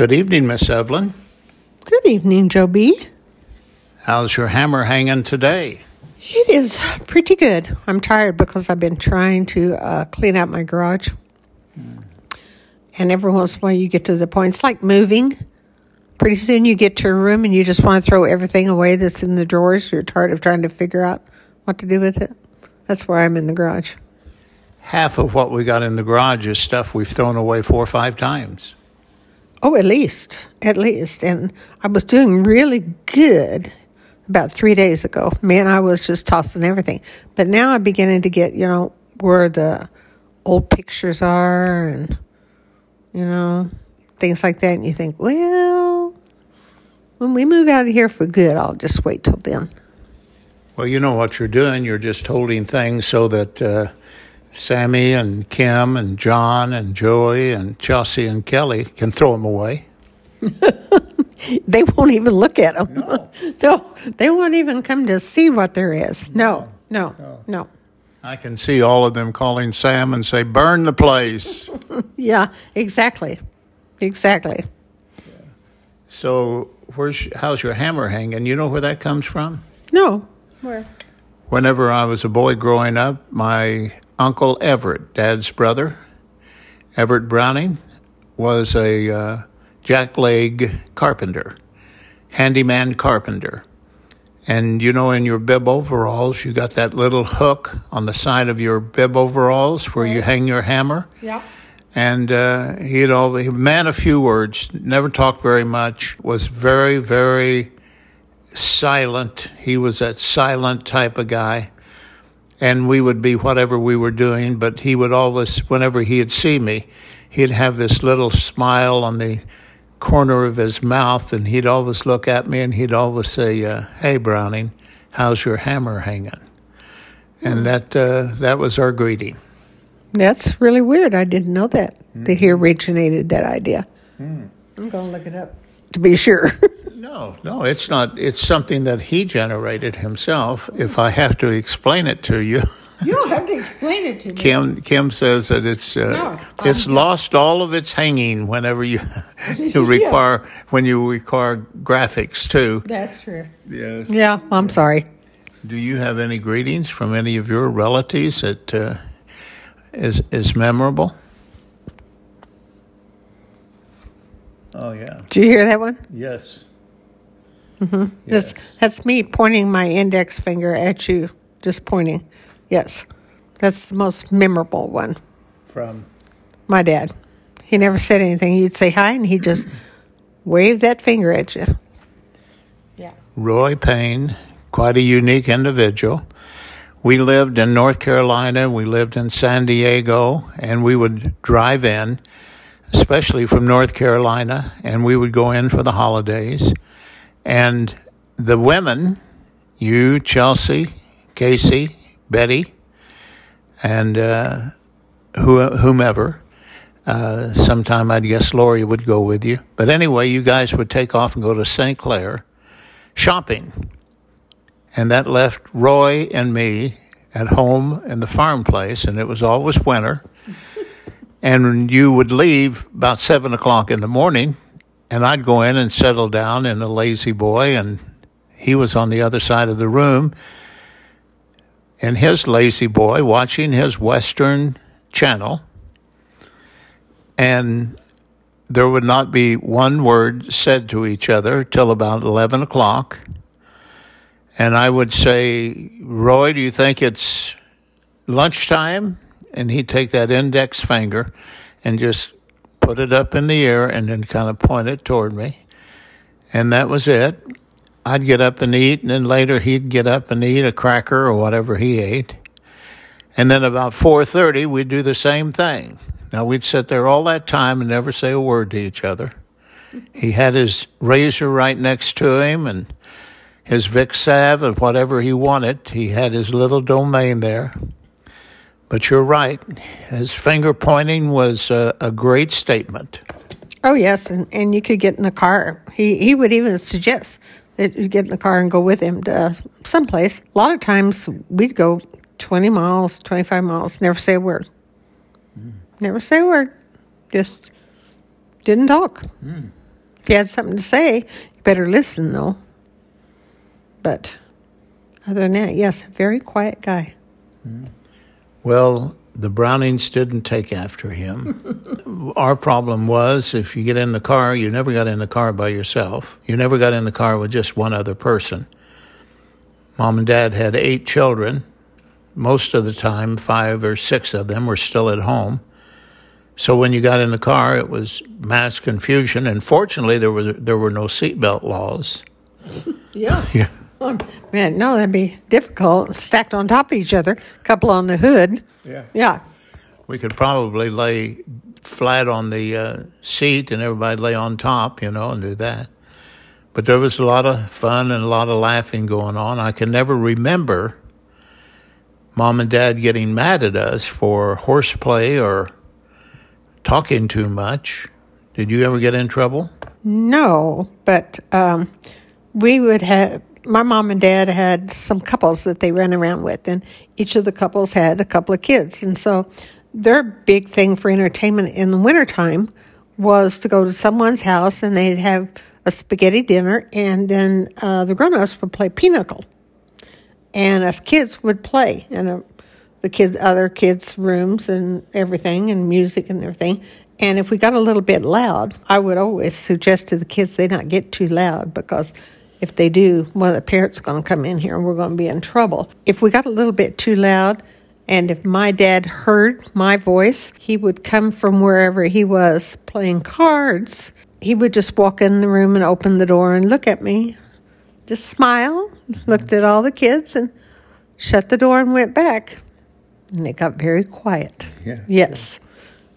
Good evening, Miss Evelyn. Good evening, Joe B. How's your hammer hanging today? It is pretty good. I'm tired because I've been trying to uh, clean out my garage. And every once in a while, you get to the point, it's like moving. Pretty soon, you get to a room and you just want to throw everything away that's in the drawers. You're tired of trying to figure out what to do with it. That's why I'm in the garage. Half of what we got in the garage is stuff we've thrown away four or five times. Oh, at least, at least. And I was doing really good about three days ago. Man, I was just tossing everything. But now I'm beginning to get, you know, where the old pictures are and, you know, things like that. And you think, well, when we move out of here for good, I'll just wait till then. Well, you know what you're doing. You're just holding things so that uh, Sammy and Kim and John and Joey and Chelsea and Kelly can throw them away. they won't even look at them. No. no, they won't even come to see what there is. No, no, no. no. I can see all of them calling Sam and say, "Burn the place." yeah, exactly, exactly. Yeah. So, where's how's your hammer hanging? You know where that comes from? No, where? Whenever I was a boy growing up, my uncle Everett, Dad's brother, Everett Browning, was a uh, jackleg carpenter, handyman carpenter. And you know, in your bib overalls, you got that little hook on the side of your bib overalls where right. you hang your hammer. Yeah. And uh, he'd always, man, a few words, never talked very much, was very, very silent. He was that silent type of guy. And we would be whatever we were doing, but he would always, whenever he'd see me, he'd have this little smile on the corner of his mouth, and he'd always look at me and he'd always say, uh, "Hey, Browning, how's your hammer hanging?" And hmm. that uh, that was our greeting. That's really weird. I didn't know that. Mm. That he originated that idea. Mm. I'm going to look it up to be sure. no, no, it's not. It's something that he generated himself. If I have to explain it to you. You don't have to explain it to me. Kim Kim says that it's uh, no, it's lost all of its hanging whenever you you require yeah. when you require graphics too. That's true. Yes. Yeah, I'm sorry. Do you have any greetings from any of your relatives that uh, is is memorable? Oh yeah. Do you hear that one? Yes. Mm-hmm. Yes. That's that's me pointing my index finger at you, just pointing. Yes, that's the most memorable one. From my dad. He never said anything. You'd say hi, and he just waved that finger at you. Yeah. Roy Payne, quite a unique individual. We lived in North Carolina, we lived in San Diego, and we would drive in, especially from North Carolina, and we would go in for the holidays. And the women, you, Chelsea, Casey, Betty, and uh, whomever. Uh, sometime I'd guess Lori would go with you. But anyway, you guys would take off and go to St. Clair shopping. And that left Roy and me at home in the farm place, and it was always winter. and you would leave about seven o'clock in the morning, and I'd go in and settle down in a lazy boy, and he was on the other side of the room and his lazy boy watching his Western channel, and there would not be one word said to each other till about 11 o'clock. And I would say, Roy, do you think it's lunchtime? And he'd take that index finger and just put it up in the air and then kind of point it toward me. And that was it. I'd get up and eat, and then later he'd get up and eat a cracker or whatever he ate. And then about 4:30 we'd do the same thing. Now we'd sit there all that time and never say a word to each other. He had his razor right next to him and his Vicks salve and whatever he wanted. He had his little domain there. But you're right. His finger pointing was a, a great statement. Oh yes, and, and you could get in a car. He he would even suggest that you get in the car and go with him to someplace. A lot of times we'd go 20 miles, 25 miles, never say a word. Mm. Never say a word. Just didn't talk. Mm. If he had something to say, you better listen, though. But other than that, yes, very quiet guy. Well, the Brownings didn't take after him. Our problem was if you get in the car, you never got in the car by yourself. You never got in the car with just one other person. Mom and dad had eight children. Most of the time, five or six of them were still at home. So when you got in the car, it was mass confusion. And fortunately, there was there were no seatbelt laws. Yeah. Yeah. Oh, man, no, that'd be difficult. Stacked on top of each other, a couple on the hood. Yeah. Yeah. We could probably lay flat on the uh, seat and everybody lay on top, you know, and do that. But there was a lot of fun and a lot of laughing going on. I can never remember mom and dad getting mad at us for horseplay or talking too much. Did you ever get in trouble? No, but um, we would have. My mom and dad had some couples that they ran around with, and each of the couples had a couple of kids. And so their big thing for entertainment in the wintertime was to go to someone's house and they'd have a spaghetti dinner, and then uh, the grown ups would play pinochle. And us kids would play, in uh, the kids, other kids' rooms and everything, and music and everything. And if we got a little bit loud, I would always suggest to the kids they not get too loud because if they do, well, the parents are going to come in here and we're going to be in trouble. If we got a little bit too loud, and if my dad heard my voice, he would come from wherever he was playing cards. He would just walk in the room and open the door and look at me, just smile, looked at all the kids, and shut the door and went back. And it got very quiet. Yeah. Yes.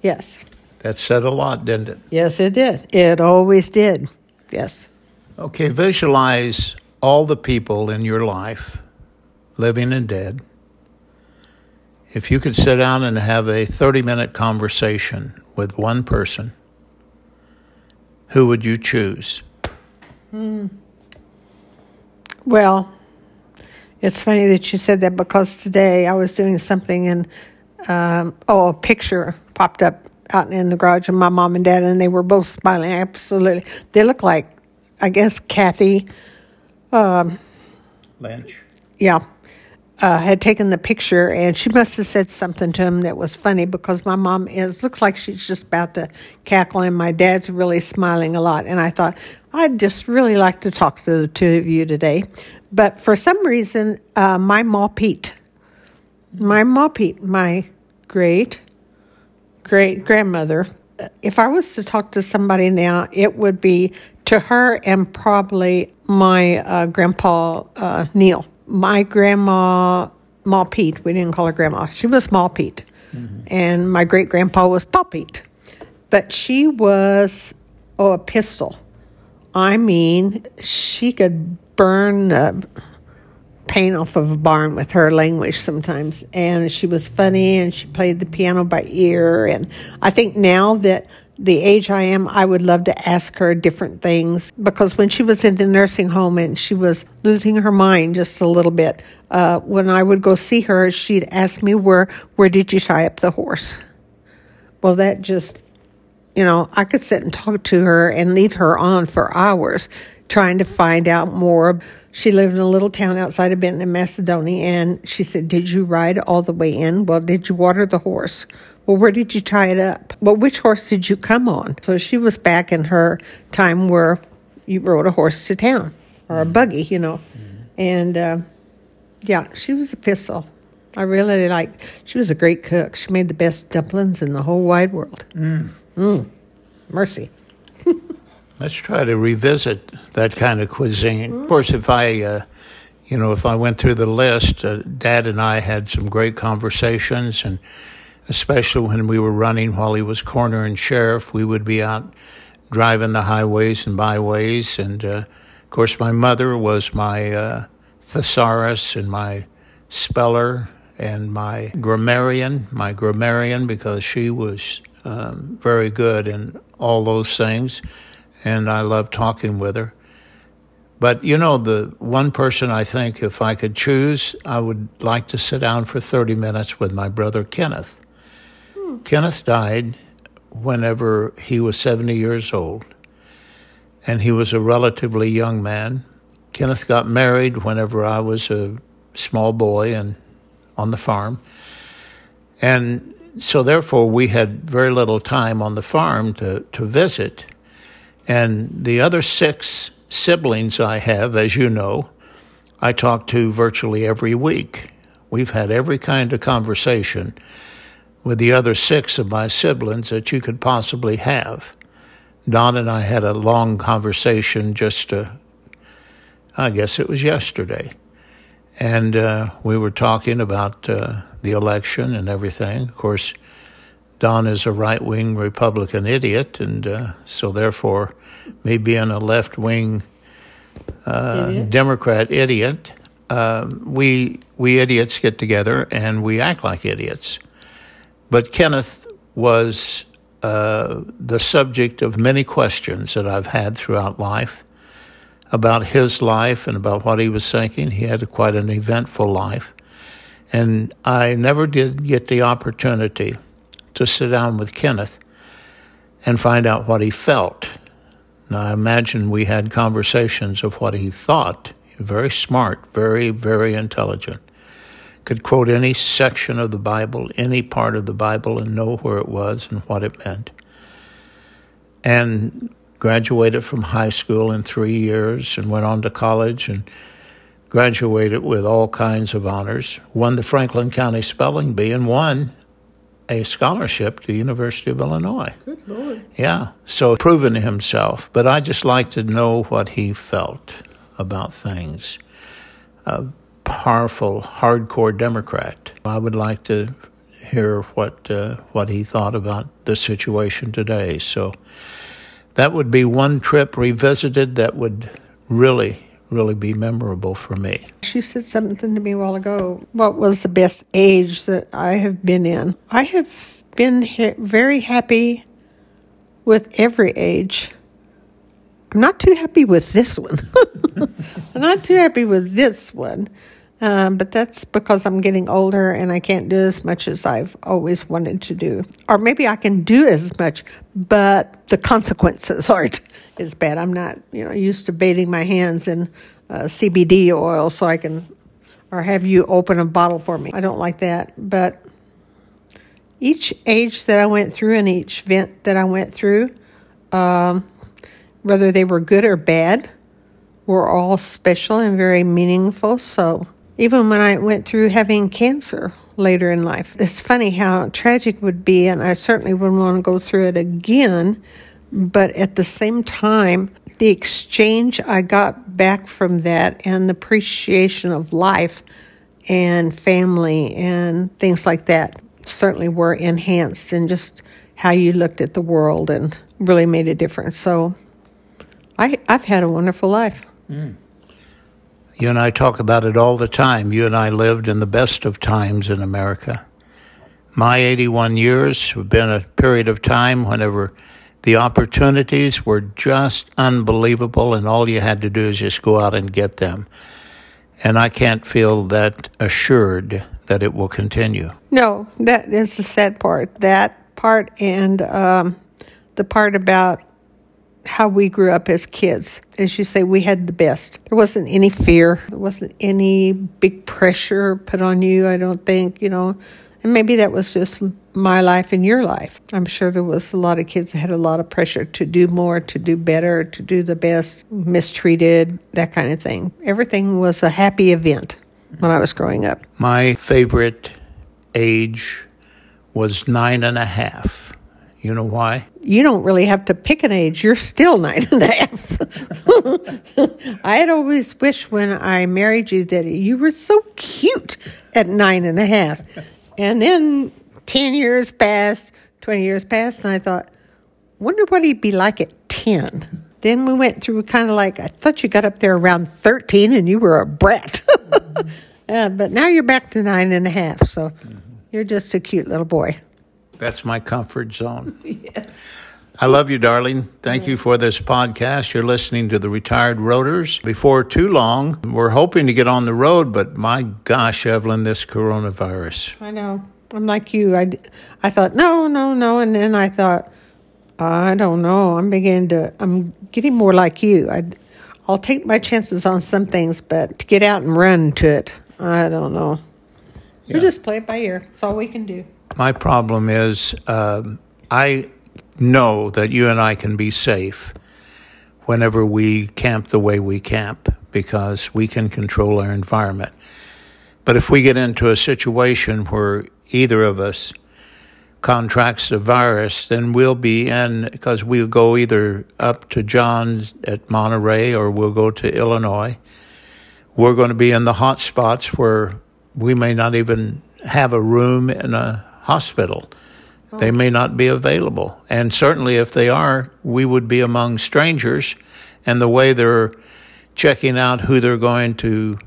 Yes. That said a lot, didn't it? Yes, it did. It always did. Yes. Okay, visualize all the people in your life, living and dead. If you could sit down and have a 30 minute conversation with one person, who would you choose? Well, it's funny that you said that because today I was doing something and um, oh, a picture popped up out in the garage of my mom and dad, and they were both smiling. Absolutely, they look like, I guess, Kathy. Lynch. Yeah, uh, had taken the picture, and she must have said something to him that was funny because my mom is looks like she's just about to cackle, and my dad's really smiling a lot. And I thought I'd just really like to talk to the two of you today, but for some reason, uh, my ma Pete, my ma Pete, my great great grandmother. If I was to talk to somebody now, it would be to her and probably my uh, grandpa uh, Neil. My grandma, Ma Pete, we didn't call her grandma. She was Ma Pete. And my great grandpa was Pa Pete. But she was, oh, a pistol. I mean, she could burn uh, paint off of a barn with her language sometimes. And she was funny and she played the piano by ear. And I think now that the age I am, I would love to ask her different things because when she was in the nursing home and she was losing her mind just a little bit, uh, when I would go see her, she'd ask me, where, where did you tie up the horse? Well, that just you know, I could sit and talk to her and leave her on for hours trying to find out more. She lived in a little town outside of Benton in Macedonia, and she said, Did you ride all the way in? Well, did you water the horse? Well, where did you tie it up? Well, which horse did you come on? So she was back in her time where you rode a horse to town or a buggy, you know. And uh, yeah, she was a pistol. I really like. She was a great cook. She made the best dumplings in the whole wide world. Mm. Mercy. Let's try to revisit that kind of cuisine. Of course, if I, uh, you know, if I went through the list, uh, Dad and I had some great conversations, and especially when we were running while he was coroner and sheriff, we would be out driving the highways and byways. And uh, of course, my mother was my uh, thesaurus and my speller and my grammarian, my grammarian, because she was um, very good in all those things, and I love talking with her. But you know, the one person I think, if I could choose, I would like to sit down for 30 minutes with my brother Kenneth. Hmm. Kenneth died whenever he was 70 years old. and he was a relatively young man. Kenneth got married whenever I was a small boy and on the farm. And so therefore we had very little time on the farm to, to visit. And the other six siblings I have, as you know, I talk to virtually every week. We've had every kind of conversation with the other six of my siblings that you could possibly have. Don and I had a long conversation just, uh, I guess it was yesterday. And uh, we were talking about uh, the election and everything. Of course, Don is a right wing Republican idiot, and uh, so therefore, me being a left wing uh, idiot. Democrat idiot, uh, we we idiots get together and we act like idiots. But Kenneth was uh, the subject of many questions that I've had throughout life about his life and about what he was thinking. He had quite an eventful life. And I never did get the opportunity to sit down with Kenneth and find out what he felt. Now, I imagine we had conversations of what he thought. Very smart, very, very intelligent could quote any section of the Bible, any part of the Bible, and know where it was and what it meant. And graduated from high school in three years and went on to college and graduated with all kinds of honors, won the Franklin County Spelling Bee, and won a scholarship to the University of Illinois. Good Lord. Yeah, so proven himself. But I just like to know what he felt about things. Uh, powerful, hardcore Democrat. I would like to hear what uh, what he thought about the situation today. So that would be one trip revisited that would really, really be memorable for me. She said something to me a while ago. What was the best age that I have been in? I have been ha- very happy with every age. I'm not too happy with this one. I'm not too happy with this one. Um, but that's because I'm getting older and I can't do as much as I've always wanted to do. Or maybe I can do as much, but the consequences aren't as bad. I'm not, you know, used to bathing my hands in uh, CBD oil so I can, or have you open a bottle for me. I don't like that. But each age that I went through and each event that I went through, um, whether they were good or bad, were all special and very meaningful. So even when I went through having cancer later in life. It's funny how tragic it would be, and I certainly wouldn't want to go through it again. But at the same time, the exchange I got back from that and the appreciation of life and family and things like that certainly were enhanced in just how you looked at the world and really made a difference. So I, I've had a wonderful life. Mm. You and I talk about it all the time. You and I lived in the best of times in America. My 81 years have been a period of time whenever the opportunities were just unbelievable, and all you had to do is just go out and get them. And I can't feel that assured that it will continue. No, that is the sad part. That part and um, the part about how we grew up as kids. As you say, we had the best. There wasn't any fear, there wasn't any big pressure put on you, I don't think, you know. And maybe that was just my life and your life. I'm sure there was a lot of kids that had a lot of pressure to do more, to do better, to do the best, mistreated, that kind of thing. Everything was a happy event when I was growing up. My favorite age was nine and a half. You know why? You don't really have to pick an age. You're still nine and a half. I had always wished when I married you that you were so cute at nine and a half. And then 10 years passed, 20 years passed, and I thought, wonder what he'd be like at 10. Then we went through kind of like, I thought you got up there around 13 and you were a brat. uh, but now you're back to nine and a half, so you're just a cute little boy. That's my comfort zone. yes. I love you, darling. Thank you for this podcast. You're listening to the Retired Roaders. Before too long, we're hoping to get on the road, but my gosh, Evelyn, this coronavirus. I know. I'm like you. I, I thought, no, no, no. And then I thought, I don't know. I'm beginning to. I'm getting more like you. I, I'll take my chances on some things, but to get out and run to it, I don't know. Yeah. We just play it by ear. It's all we can do. My problem is, um, I know that you and I can be safe whenever we camp the way we camp because we can control our environment. But if we get into a situation where either of us contracts the virus, then we'll be in because we'll go either up to John's at Monterey or we'll go to Illinois. We're going to be in the hot spots where we may not even have a room in a hospital. They may not be available. And certainly if they are, we would be among strangers. And the way they're checking out who they're going to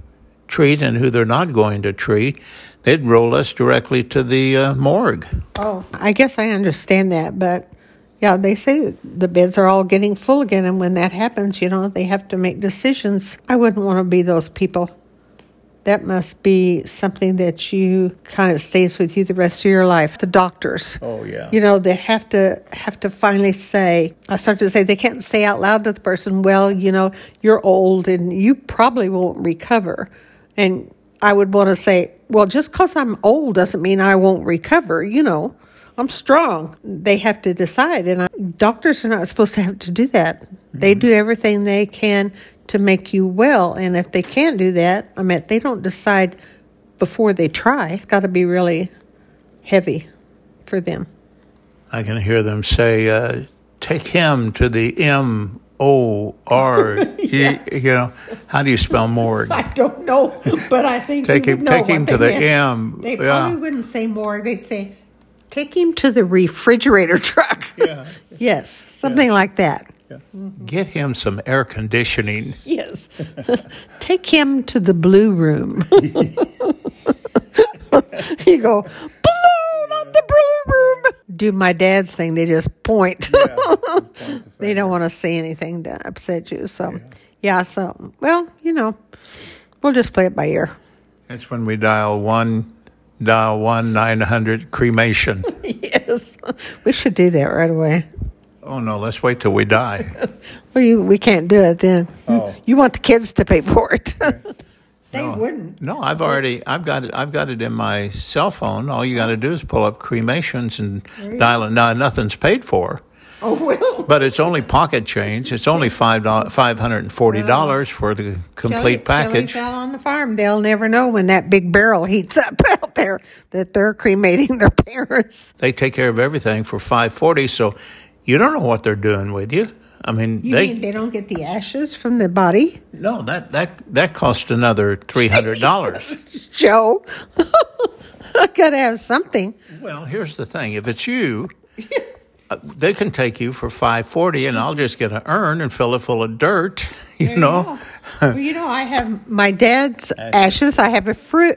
treat and who they're not going to treat, they'd roll us directly to the uh, morgue. Oh, I guess I understand that, but yeah, they say the beds are all getting full again, and when that happens, you know, they have to make decisions. I wouldn't want to be those people. That must be something that you kind of stays with you the rest of your life. The doctors, oh yeah, you know, they have to have to finally say. I start to say they can't say out loud to the person, "Well, you know, you're old and you probably won't recover." And I would want to say, well, just because I'm old doesn't mean I won't recover. You know, I'm strong. They have to decide. And I, doctors are not supposed to have to do that. Mm-hmm. They do everything they can to make you well. And if they can't do that, I mean, they don't decide before they try. It's got to be really heavy for them. I can hear them say, uh, take him to the M O R E. You know, how do you spell morgue? I don't know, but I think take him, take him to the meant. M. They probably wouldn't say morgue. They'd say, take him to the refrigerator truck. Yeah. yes, something yeah. like that. Yeah. Mm-hmm. Get him some air conditioning. Yes. take him to the blue room. you go, blue, not the blue room do my dad's thing. They just point. Yeah, point they don't want to say anything to upset you. So, yeah. yeah. So, well, you know, we'll just play it by ear. That's when we dial one, dial one nine hundred cremation. yes, we should do that right away. Oh no, let's wait till we die. well, you, we can't do it then. Oh. You want the kids to pay for it. They no, wouldn't. No, I've already I've got it I've got it in my cell phone. All you got to do is pull up cremations and dial it. Now nothing's paid for. Oh well. But it's only pocket change. It's only five five hundred and forty oh. dollars well, for the complete Kelly, package. Kelly's out on the farm. They'll never know when that big barrel heats up out there that they're cremating their parents. They take care of everything for five forty. So you don't know what they're doing with you. I mean, you they mean they don't get the ashes from the body. No, that that that cost another three hundred dollars. Joe, I got to have something. Well, here's the thing: if it's you, uh, they can take you for five forty, and I'll just get an urn and fill it full of dirt. You there know. You well, you know, I have my dad's ashes. ashes. I have a,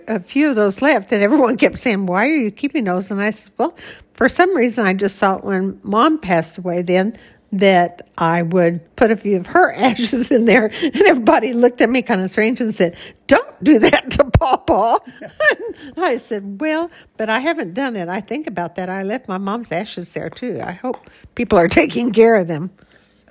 a few of those left, and everyone kept saying, "Why are you keeping those?" And I said, "Well, for some reason, I just thought when Mom passed away, then that I would put a few of her ashes in there. And everybody looked at me kind of strange and said, Don't do that to Papa. I said, Well, but I haven't done it. I think about that. I left my mom's ashes there too. I hope people are taking care of them.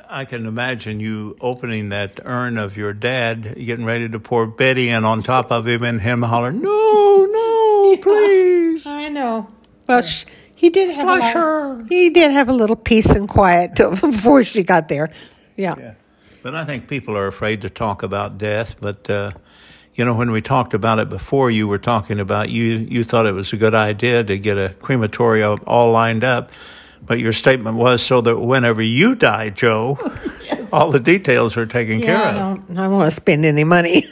I can imagine you opening that urn of your dad, getting ready to pour Betty in on top of him, and him hollering, No, no, please. I know. Well, yeah. He did have a he did have a little peace and quiet before she got there. Yeah. yeah. But I think people are afraid to talk about death. But uh, you know, when we talked about it before, you were talking about you you thought it was a good idea to get a crematorium all lined up. But your statement was so that whenever you die, Joe, yes. all the details are taken yeah, care of. I don't, I don't want to spend any money.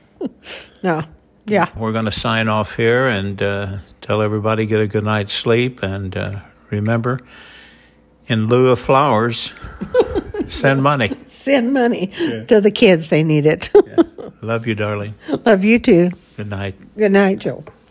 no. Yeah. We're going to sign off here and uh, tell everybody get a good night's sleep. And uh, remember, in lieu of flowers, send money. Send money yeah. to the kids. They need it. yeah. Love you, darling. Love you too. Good night. Good night, Joe.